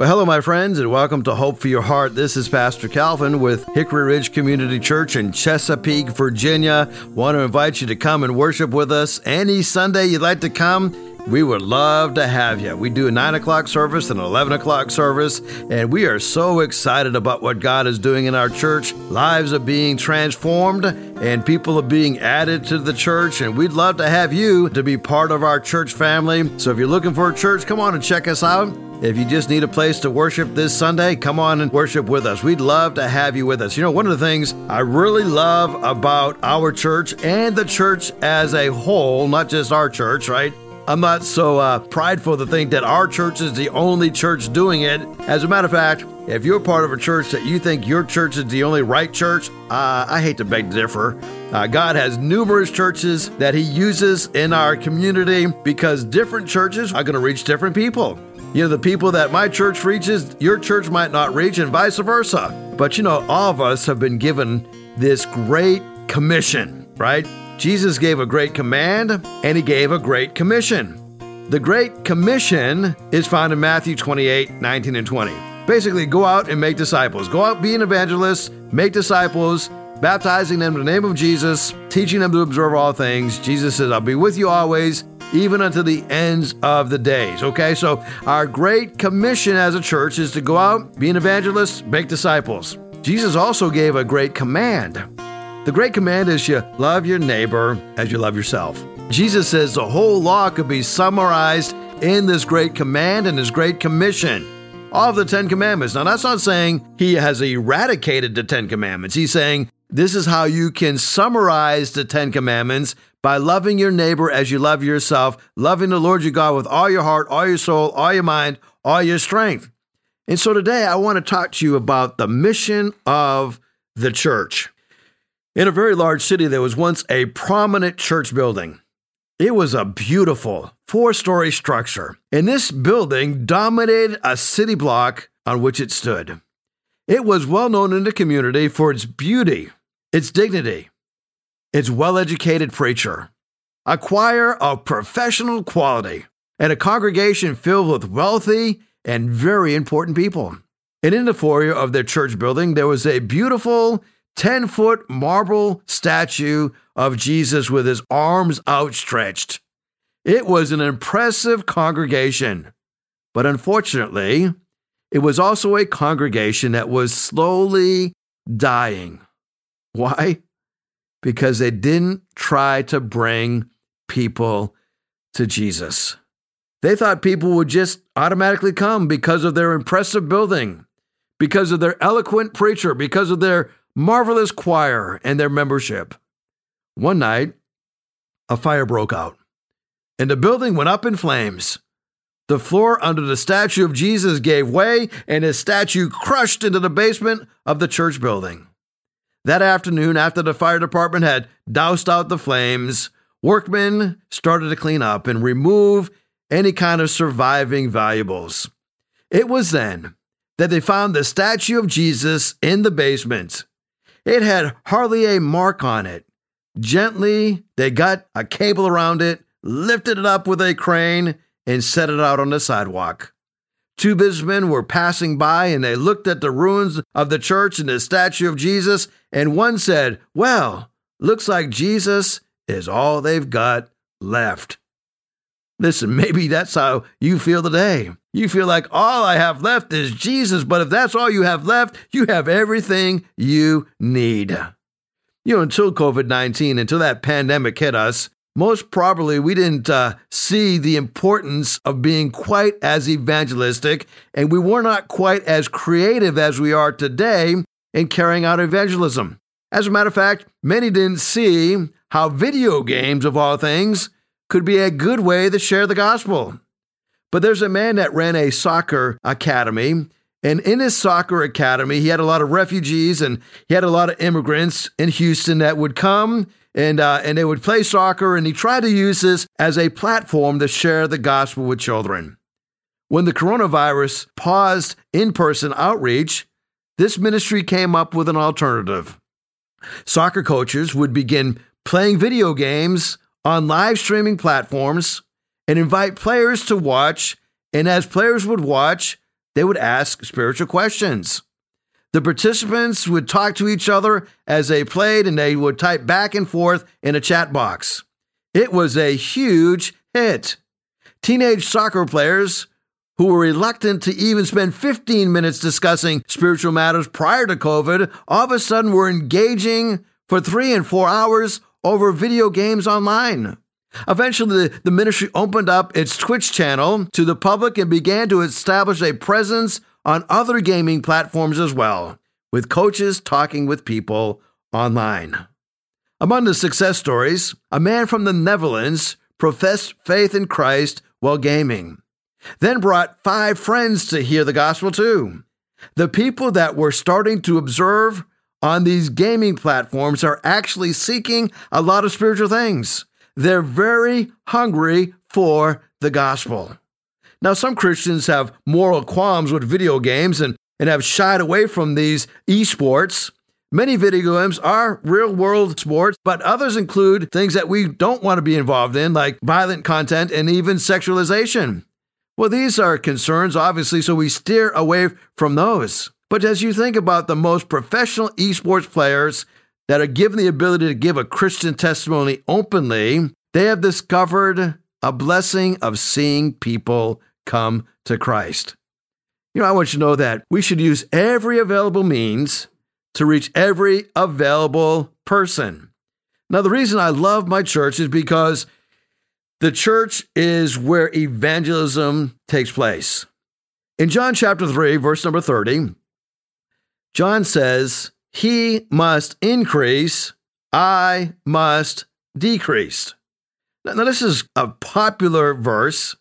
Well, hello, my friends, and welcome to Hope for Your Heart. This is Pastor Calvin with Hickory Ridge Community Church in Chesapeake, Virginia. Want to invite you to come and worship with us any Sunday you'd like to come. We would love to have you. We do a 9 o'clock service and an 11 o'clock service, and we are so excited about what God is doing in our church. Lives are being transformed, and people are being added to the church, and we'd love to have you to be part of our church family. So if you're looking for a church, come on and check us out. If you just need a place to worship this Sunday, come on and worship with us. We'd love to have you with us. You know, one of the things I really love about our church and the church as a whole, not just our church, right? I'm not so uh, prideful to think that our church is the only church doing it. As a matter of fact, if you're part of a church that you think your church is the only right church, uh, I hate to beg to differ. Uh, God has numerous churches that He uses in our community because different churches are going to reach different people. You know, the people that my church reaches, your church might not reach, and vice versa. But you know, all of us have been given this great commission, right? Jesus gave a great command and he gave a great commission. The Great Commission is found in Matthew 28 19 and 20. Basically, go out and make disciples. Go out, be an evangelist, make disciples, baptizing them in the name of Jesus, teaching them to observe all things. Jesus says, I'll be with you always, even unto the ends of the days. Okay, so our great commission as a church is to go out, be an evangelist, make disciples. Jesus also gave a great command. The great command is you love your neighbor as you love yourself. Jesus says the whole law could be summarized in this great command and this great commission. Of the Ten Commandments. Now, that's not saying he has eradicated the Ten Commandments. He's saying this is how you can summarize the Ten Commandments by loving your neighbor as you love yourself, loving the Lord your God with all your heart, all your soul, all your mind, all your strength. And so today I want to talk to you about the mission of the church. In a very large city, there was once a prominent church building. It was a beautiful four story structure, and this building dominated a city block on which it stood. It was well known in the community for its beauty, its dignity, its well educated preacher, a choir of professional quality, and a congregation filled with wealthy and very important people. And in the foyer of their church building, there was a beautiful 10 foot marble statue of Jesus with his arms outstretched. It was an impressive congregation, but unfortunately, it was also a congregation that was slowly dying. Why? Because they didn't try to bring people to Jesus. They thought people would just automatically come because of their impressive building, because of their eloquent preacher, because of their marvelous choir and their membership. One night, a fire broke out, and the building went up in flames. The floor under the statue of Jesus gave way, and his statue crushed into the basement of the church building. That afternoon, after the fire department had doused out the flames, workmen started to clean up and remove any kind of surviving valuables. It was then that they found the statue of Jesus in the basement. It had hardly a mark on it. Gently, they got a cable around it, lifted it up with a crane, and set it out on the sidewalk. Two businessmen were passing by and they looked at the ruins of the church and the statue of Jesus, and one said, Well, looks like Jesus is all they've got left. Listen, maybe that's how you feel today. You feel like all I have left is Jesus, but if that's all you have left, you have everything you need. You know, until COVID 19, until that pandemic hit us, most probably we didn't uh, see the importance of being quite as evangelistic, and we were not quite as creative as we are today in carrying out evangelism. As a matter of fact, many didn't see how video games, of all things, could be a good way to share the gospel. But there's a man that ran a soccer academy. And in his soccer academy, he had a lot of refugees and he had a lot of immigrants in Houston that would come and, uh, and they would play soccer. And he tried to use this as a platform to share the gospel with children. When the coronavirus paused in person outreach, this ministry came up with an alternative. Soccer coaches would begin playing video games on live streaming platforms and invite players to watch. And as players would watch, they would ask spiritual questions. The participants would talk to each other as they played and they would type back and forth in a chat box. It was a huge hit. Teenage soccer players who were reluctant to even spend 15 minutes discussing spiritual matters prior to COVID all of a sudden were engaging for three and four hours over video games online. Eventually, the, ministry opened up its Twitch channel to the public and began to establish a presence on other gaming platforms as well, with coaches talking with people online. Among the success stories, a man from the Netherlands professed faith in Christ while gaming, then brought five friends to hear the gospel too. The people that were starting to observe on these gaming platforms are actually seeking a lot of spiritual things. They're very hungry for the gospel. Now, some Christians have moral qualms with video games and, and have shied away from these esports. Many video games are real world sports, but others include things that we don't want to be involved in, like violent content and even sexualization. Well, these are concerns, obviously, so we steer away from those. But as you think about the most professional esports players that are given the ability to give a Christian testimony openly, they have discovered a blessing of seeing people come to Christ. You know, I want you to know that we should use every available means to reach every available person. Now, the reason I love my church is because the church is where evangelism takes place. In John chapter 3, verse number 30, John says, He must increase, I must decrease. Now, now, this is a popular verse,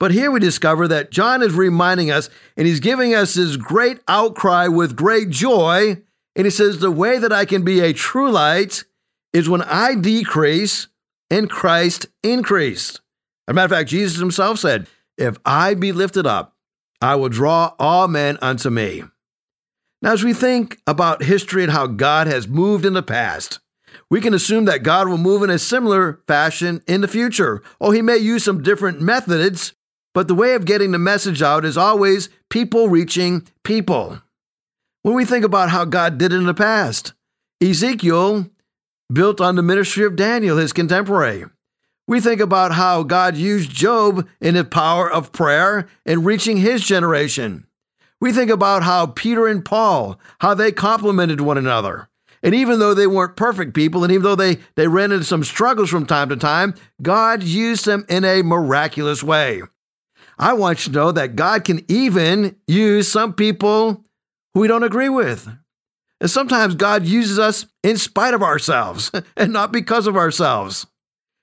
but here we discover that John is reminding us, and he's giving us this great outcry with great joy. And he says, The way that I can be a true light is when I decrease and Christ increased. As a matter of fact, Jesus himself said, If I be lifted up, I will draw all men unto me. Now, as we think about history and how God has moved in the past, we can assume that God will move in a similar fashion in the future. Oh, he may use some different methods, but the way of getting the message out is always people reaching people. When we think about how God did it in the past, Ezekiel built on the ministry of Daniel, his contemporary. We think about how God used Job in the power of prayer in reaching his generation. We think about how Peter and Paul, how they complemented one another. And even though they weren't perfect people, and even though they, they ran into some struggles from time to time, God used them in a miraculous way. I want you to know that God can even use some people who we don't agree with. And sometimes God uses us in spite of ourselves and not because of ourselves.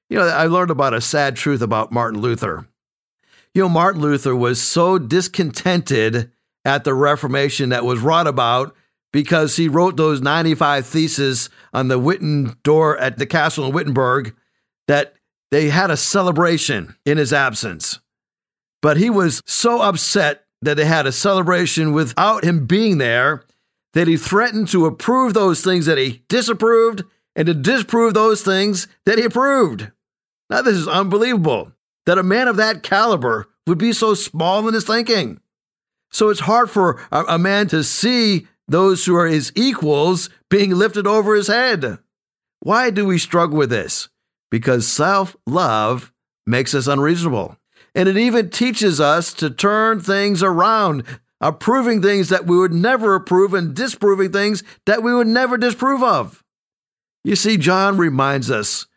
You know, I learned about a sad truth about Martin Luther. You know, Martin Luther was so discontented at the Reformation that was wrought about because he wrote those 95 theses on the Witten door at the castle in Wittenberg that they had a celebration in his absence. But he was so upset that they had a celebration without him being there that he threatened to approve those things that he disapproved and to disprove those things that he approved. Now, this is unbelievable that a man of that caliber would be so small in his thinking. So it's hard for a, man to see those who are his equals being lifted over his head. Why do we struggle with this? Because self love makes us unreasonable. And it even teaches us to turn things around, approving things that we would never approve and disproving things that we would never disprove of. You see, John reminds us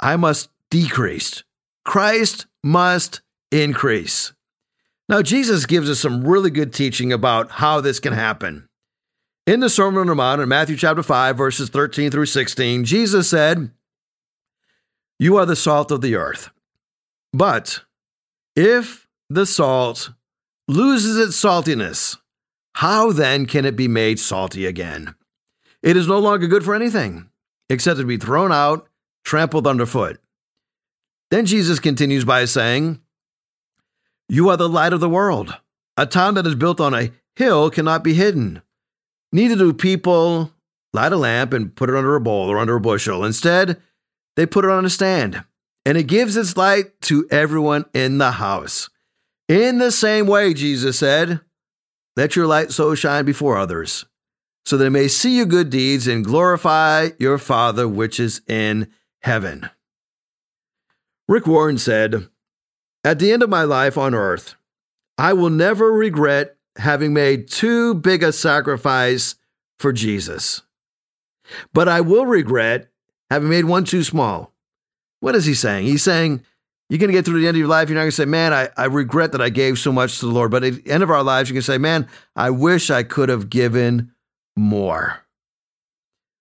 I must decrease, Christ must increase. Now, Jesus gives us some really good teaching about how this can happen. In the Sermon on the Mount in Matthew chapter 5, verses 13 through 16, Jesus said, You are the salt of the earth. But if the salt loses its saltiness, how then can it be made salty again? It is no longer good for anything except to be thrown out, trampled underfoot. Then Jesus continues by saying, you are the light of the world. A town that is built on a hill cannot be hidden. Neither do people light a lamp and put it under a bowl or under a bushel. Instead, they put it on a stand, and it gives its light to everyone in the house. In the same way, Jesus said, let your light so shine before others, so they may see your good deeds and glorify your Father which is in heaven. Rick Warren said, At the end of my life on earth, I will never regret having made too big a sacrifice for Jesus. But I will regret having made one too small. What is he saying? He's saying, you're going to get through the end of your life. You're not going to say, man, I, I regret that I gave so much to the Lord. But at the end of our lives, you can say, man, I wish I could have given more.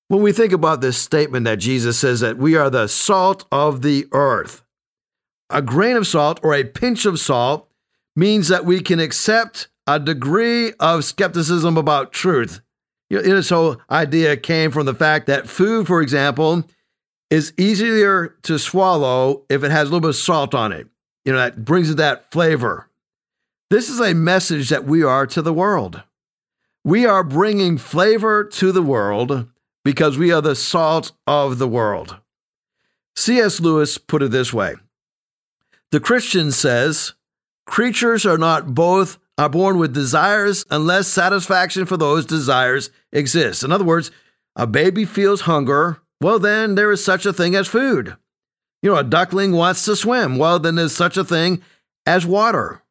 When we think about this statement that Jesus says that we are the salt of the earth, a grain of salt or a pinch of salt means that we can accept a degree of skepticism about truth. You know, this whole idea came from the fact that food, for example, is easier to swallow if it has a little bit of salt on it. You know, that brings it that flavor. This is a message that we are to the world. We are bringing flavor to the world because we are the salt of the world. C.S. Lewis put it this way The Christian says, creatures are not both are born with desires unless satisfaction for those desires exists. In other words, a baby feels hunger well, then there is such a thing as food. You know, a duckling wants to swim. Well, then there's such a thing as water.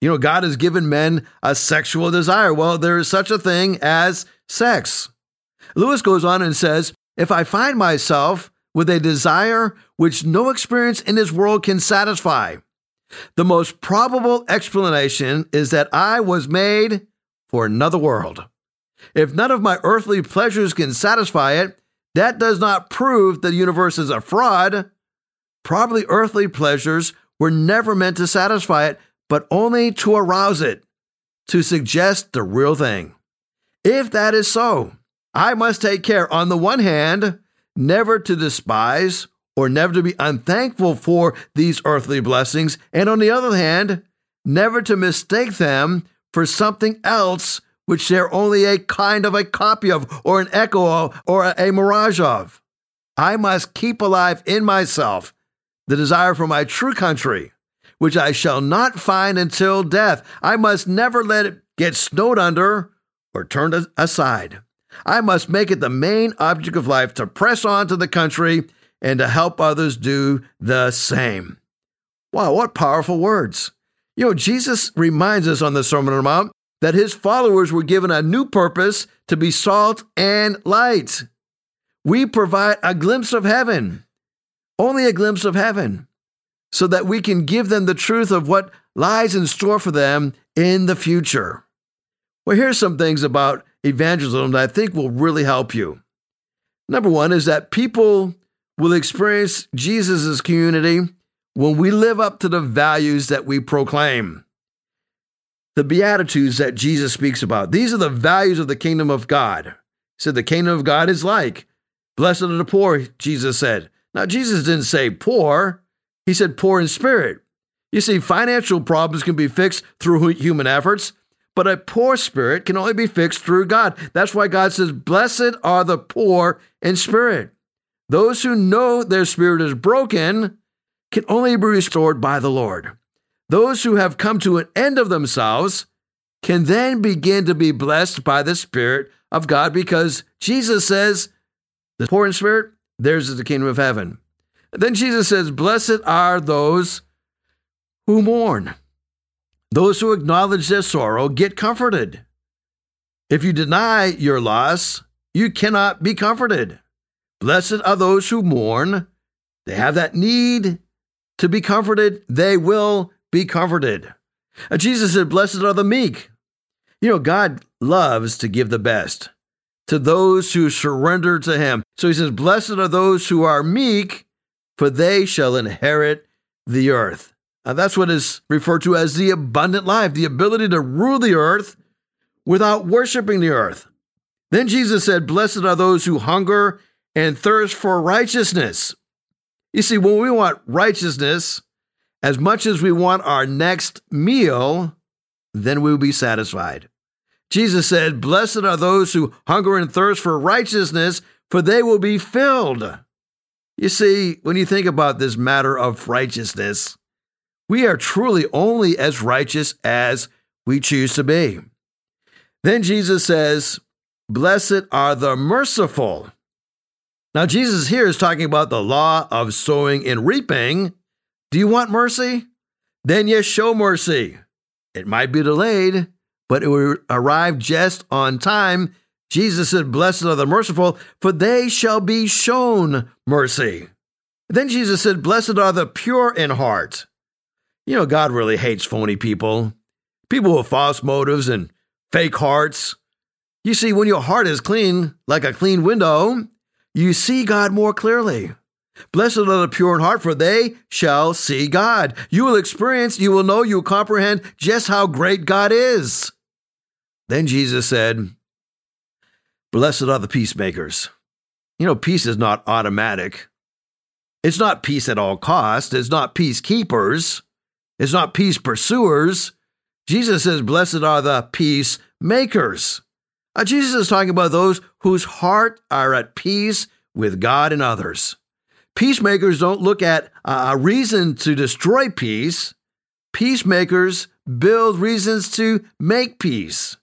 You know, God has given men a sexual desire. Well, there is such a thing as sex. Lewis goes on and says, If I find myself with a desire which no experience in this world can satisfy, the most probable explanation is that I was made for another world. If none of my earthly pleasures can satisfy it, that does not prove the universe is a fraud. Probably earthly pleasures were never meant to satisfy it, but only to arouse it, to suggest the real thing. If that is so, I must take care, on the one hand, never to despise or never to be unthankful for these earthly blessings, and on the other hand, never to mistake them for something else which they're only a kind of a copy of, or an echo of, or a, a mirage of. I must keep alive in myself the desire for my true country, which I shall not find until death. I must never let it get snowed under or turned aside. I must make it the main object of life to press on to the country and to help others do the same. Wow, what powerful words. You know, Jesus reminds us on the Sermon on the Mount that his followers were given a new purpose to be salt and light. We provide a glimpse of heaven, only a glimpse of heaven, so that we can give them the truth of what lies in store for them in the future. Well, here's some things about evangelism that I think will really help you. Number one is that people will experience Jesus' community when we live up to the values that we proclaim the Beatitudes that Jesus speaks about. These are the values of the kingdom of God. He said, The kingdom of God is like, blessed are the poor, Jesus said. Now, Jesus didn't say poor, he said poor in spirit. You see, financial problems can be fixed through human efforts, but a poor spirit can only be fixed through God. That's why God says, Blessed are the poor in spirit. Those who know their spirit is broken can only be restored by the Lord. Those who have come to an end of themselves can then begin to be blessed by the Spirit of God because Jesus says, The poor in spirit, theirs is the kingdom of heaven. Then Jesus says, Blessed are those who mourn. Those who acknowledge their sorrow get comforted. If you deny your loss, you cannot be comforted. Blessed are those who mourn. They have that need to be comforted. They will be comforted. Uh, Jesus said, Blessed are the meek. You know, God loves to give the best to those who surrender to Him. So He says, Blessed are those who are meek, for they shall inherit the earth. Now, that's what is referred to as the abundant life, the ability to rule the earth without worshiping the earth. Then Jesus said, Blessed are those who hunger and thirst for righteousness. You see, when we want righteousness, as much as we want our next meal, then we will be satisfied. Jesus said, Blessed are those who hunger and thirst for righteousness, for they will be filled. You see, when you think about this matter of righteousness, we are truly only as righteous as we choose to be. Then Jesus says, Blessed are the merciful. Now, Jesus here is talking about the law of sowing and reaping. Do you want mercy? Then yes, show mercy. It might be delayed, but it will arrive just on time. Jesus said, Blessed are the merciful, for they shall be shown mercy. Then Jesus said, Blessed are the pure in heart. You know, God really hates phony people, people with false motives and fake hearts. You see, when your heart is clean, like a clean window, you see God more clearly. Blessed are the pure in heart, for they shall see God. You will experience, you will know, you will comprehend just how great God is. Then Jesus said, Blessed are the peacemakers. You know, peace is not automatic. It's not peace at all costs. It's not peacekeepers. It's not peace pursuers. Jesus says, Blessed are the peacemakers. Uh, Jesus is talking about those whose heart are at peace with God and others. Peacemakers don't look at a reason to destroy peace. Peacemakers build reasons to make peace.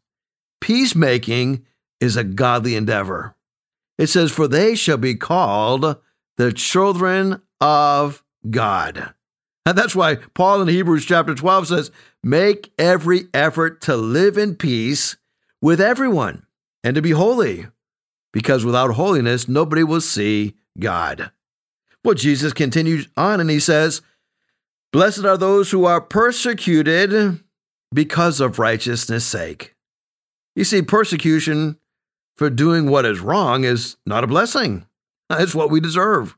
Peacemaking is a godly endeavor. It says, For they shall be called the children of God. And that's why Paul in Hebrews chapter 12 says, Make every effort to live in peace with everyone and to be holy, because without holiness, nobody will see God. Well, Jesus continues on and he says, Blessed are those who are persecuted because of righteousness' sake. You see, persecution for doing what is wrong is not a blessing. It's what we deserve.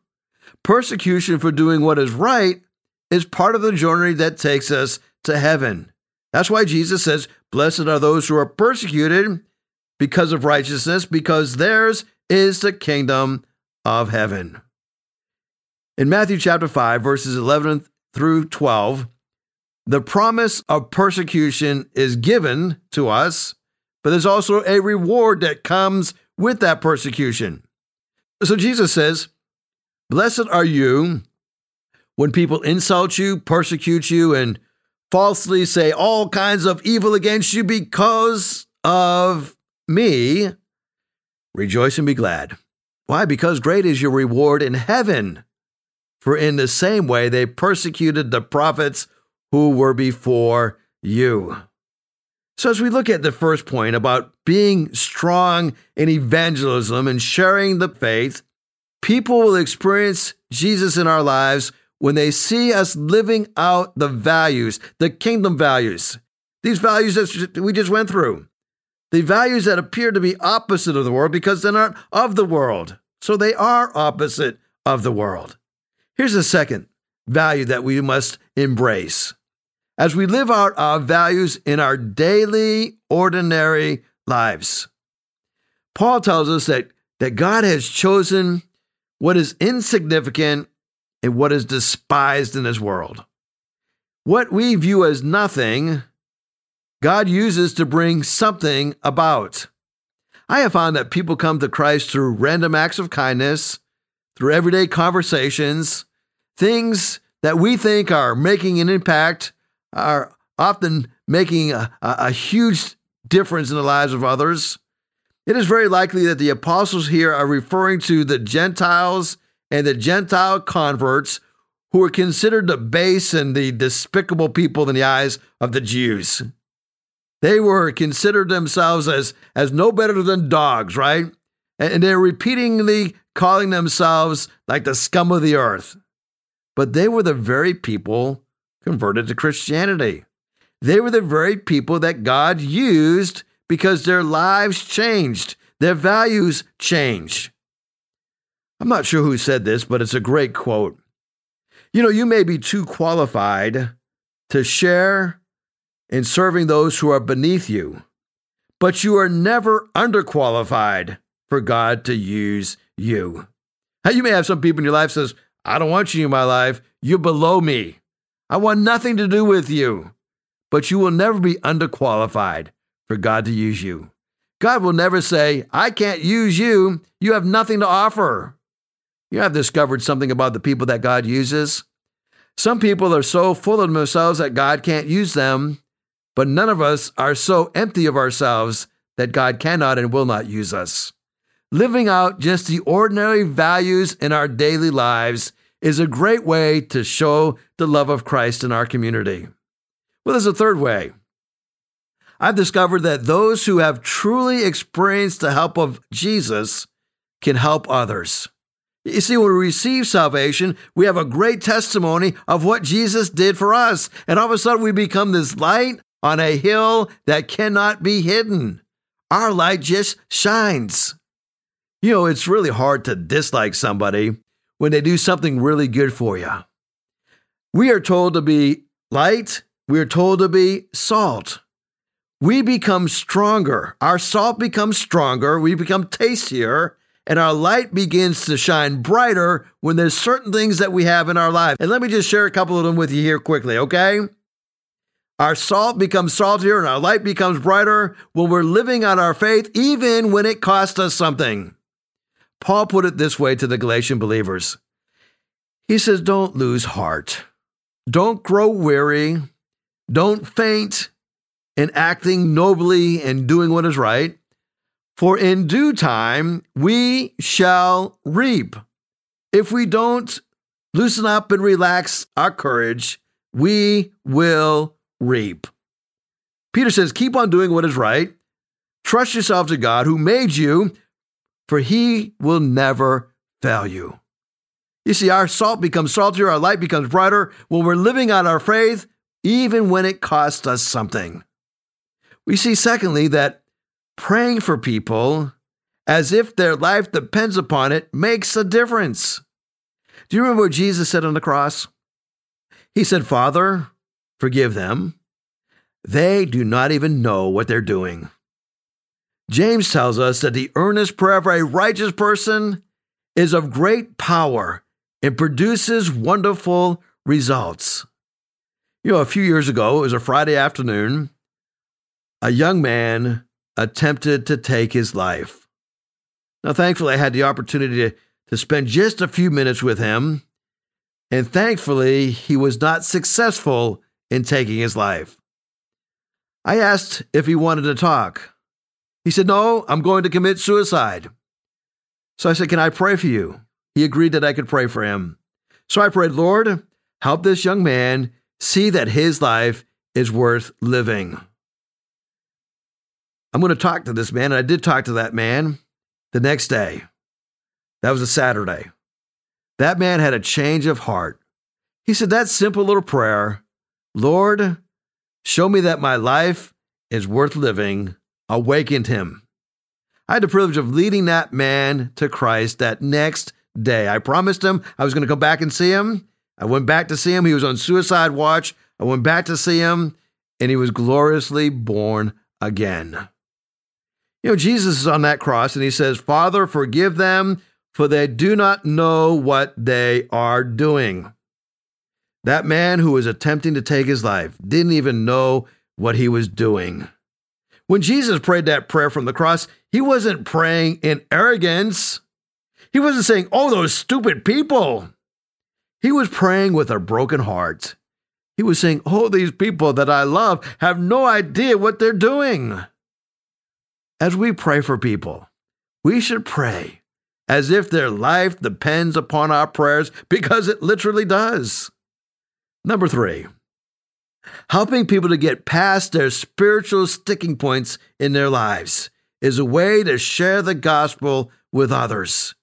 Persecution for doing what is right is part of the journey that takes us to heaven. That's why Jesus says, Blessed are those who are persecuted because of righteousness, because theirs is the kingdom of heaven. In Matthew chapter 5, verses 11 through 12, the promise of persecution is given to us, but there's also a reward that comes with that persecution. So Jesus says, Blessed are you when people insult you, persecute you, and falsely say all kinds of evil against you because of me, rejoice and be glad. Why? Because great is your reward in heaven. For in the same way they persecuted the prophets who were before you. So, as we look at the first point about being strong in evangelism and sharing the faith, people will experience Jesus in our lives when they see us living out the values, the kingdom values, these values that we just went through, the values that appear to be opposite of the world because they're not of the world. So they are opposite of the world. Here's a second value that we must embrace. As we live out our values in our daily, ordinary lives, Paul tells us that, that God has chosen what is insignificant and what is despised in this world. What we view as nothing, God uses to bring something about. I have found that people come to Christ through random acts of kindness, through everyday conversations, things that we think are making an impact are often making a, a, huge difference in the lives of others. It is very likely that the apostles here are referring to the Gentiles and the Gentile converts who were considered the base and the despicable people in the eyes of the Jews. They were considered themselves as, as no better than dogs, right? And they're repeatedly calling themselves like the scum of the earth. But they were the very people converted to Christianity. They were the very people that God used because their lives changed, their values changed. I'm not sure who said this, but it's a great quote. You know, you may be too qualified to share in serving those who are beneath you, but you are never underqualified for God to use you. You may have some people in your life says, I don't want you in my life. You're below me. I want nothing to do with you. But you will never be underqualified for God to use you. God will never say, I can't use you. You have nothing to offer. You have discovered something about the people that God uses. Some people are so full of themselves that God can't use them, but none of us are so empty of ourselves that God cannot and will not use us. Living out just the ordinary values in our daily lives is a great way to show the love of Christ in our community. Well, there's a third way. I've discovered that those who have truly experienced the help of Jesus can help others. You see, when we receive salvation, we have a great testimony of what Jesus did for us. And all of a sudden, we become this light on a hill that cannot be hidden. Our light just shines. You know, it's really hard to dislike somebody when they do something really good for you. We are told to be light, we are told to be salt. We become stronger. Our salt becomes stronger, we become tastier, and our light begins to shine brighter when there's certain things that we have in our life. And let me just share a couple of them with you here quickly, okay? Our salt becomes saltier and our light becomes brighter when we're living out our faith, even when it costs us something. Paul put it this way to the Galatian believers He says, Don't lose heart, don't grow weary, don't faint in acting nobly and doing what is right. For in due time we shall reap. If we don't loosen up and relax our courage, we will reap. Peter says, Keep on doing what is right. Trust yourself to God who made you, for he will never fail you. You see, our salt becomes saltier, our light becomes brighter when we're living out our faith, even when it costs us something. We see, secondly, that praying for people as if their life depends upon it makes a difference. Do you remember what Jesus said on the cross? He said, Father, forgive them. They do not even know what they're doing. James tells us that the earnest prayer of a righteous person is of great power and produces wonderful results. You know, a few years ago, it was a Friday afternoon, a young man attempted to take his life. Now, thankfully, I had the opportunity to, to spend just a few minutes with him, and thankfully, he was not successful in taking his life. I asked if he wanted to talk. He said, No, I'm going to commit suicide. So I said, Can I pray for you? He agreed that I could pray for him. So I prayed, Lord, help this young man see that his life is worth living. I'm going to talk to this man. And I did talk to that man the next day. That was a Saturday. That man had a change of heart. He said that simple little prayer Lord, show me that my life is worth living, awakened him. I had the privilege of leading that man to Christ that next day. I promised him I was going to come back and see him. I went back to see him. He was on suicide watch. I went back to see him, and he was gloriously born again. You know, Jesus is on that cross and he says, Father, forgive them, for they do not know what they are doing. That man who was attempting to take his life didn't even know what he was doing. When Jesus prayed that prayer from the cross, he wasn't praying in arrogance. He wasn't saying, Oh, those stupid people. He was praying with a broken heart. He was saying, Oh, these people that I love have no idea what they're doing. As we pray for people, we should pray as if their life depends upon our prayers because it literally does. Number three, helping people to get past their spiritual sticking points in their lives is a way to share the gospel with others.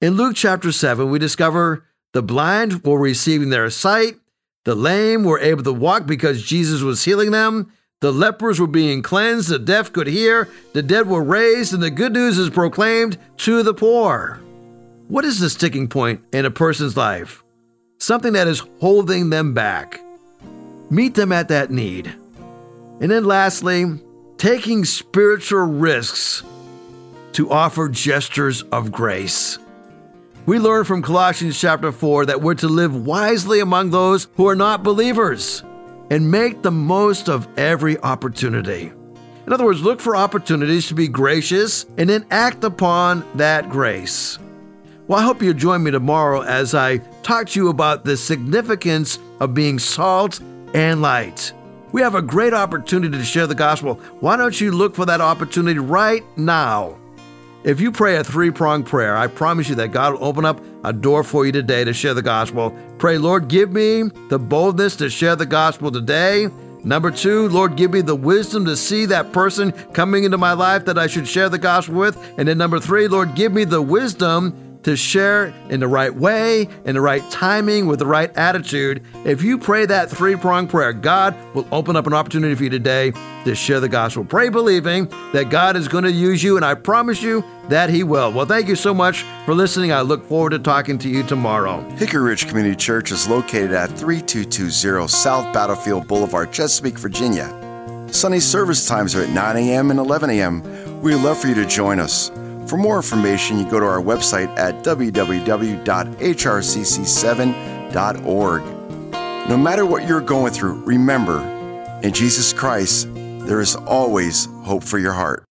In Luke chapter 7, we discover the blind were receiving their sight, the lame were able to walk because Jesus was healing them, the lepers were being cleansed, the deaf could hear, the dead were raised, and the good news is proclaimed to the poor. What is the sticking point in a person's life? Something that is holding them back. Meet them at that need. And then lastly, taking spiritual risks to offer gestures of grace. We learn from Colossians chapter 4 that we're to live wisely among those who are not believers and make the most of every opportunity. In other words, look for opportunities to be gracious and then act upon that grace. Well, I hope you join me tomorrow as I talk to you about the significance of being salt and light. We have a great opportunity to share the gospel. Why don't you look for that opportunity right now? If you pray a three pronged prayer, I promise you that God will open up a door for you today to share the gospel. Pray, Lord, give me the boldness to share the gospel today. Number two, Lord, give me the wisdom to see that person coming into my life that I should share the gospel with. And then number three, Lord, give me the wisdom to share in the right way, in the right timing, with the right attitude. If you pray that three pronged prayer, God will open up an opportunity for you today to share the gospel. Pray believing that God is going to use you, and I promise you that He will. Well, thank you so much for listening. I look forward to talking to you tomorrow. Hickory Ridge Community Church is located at 3220 South Battlefield Boulevard, Chesapeake, Virginia. Sunday service times are at 9 a.m. and 11 a.m. We'd love for you to join us. For more information, you go to our website at www.hrcc7.org. No matter what you're going through, remember, in Jesus Christ, there is always hope for your heart.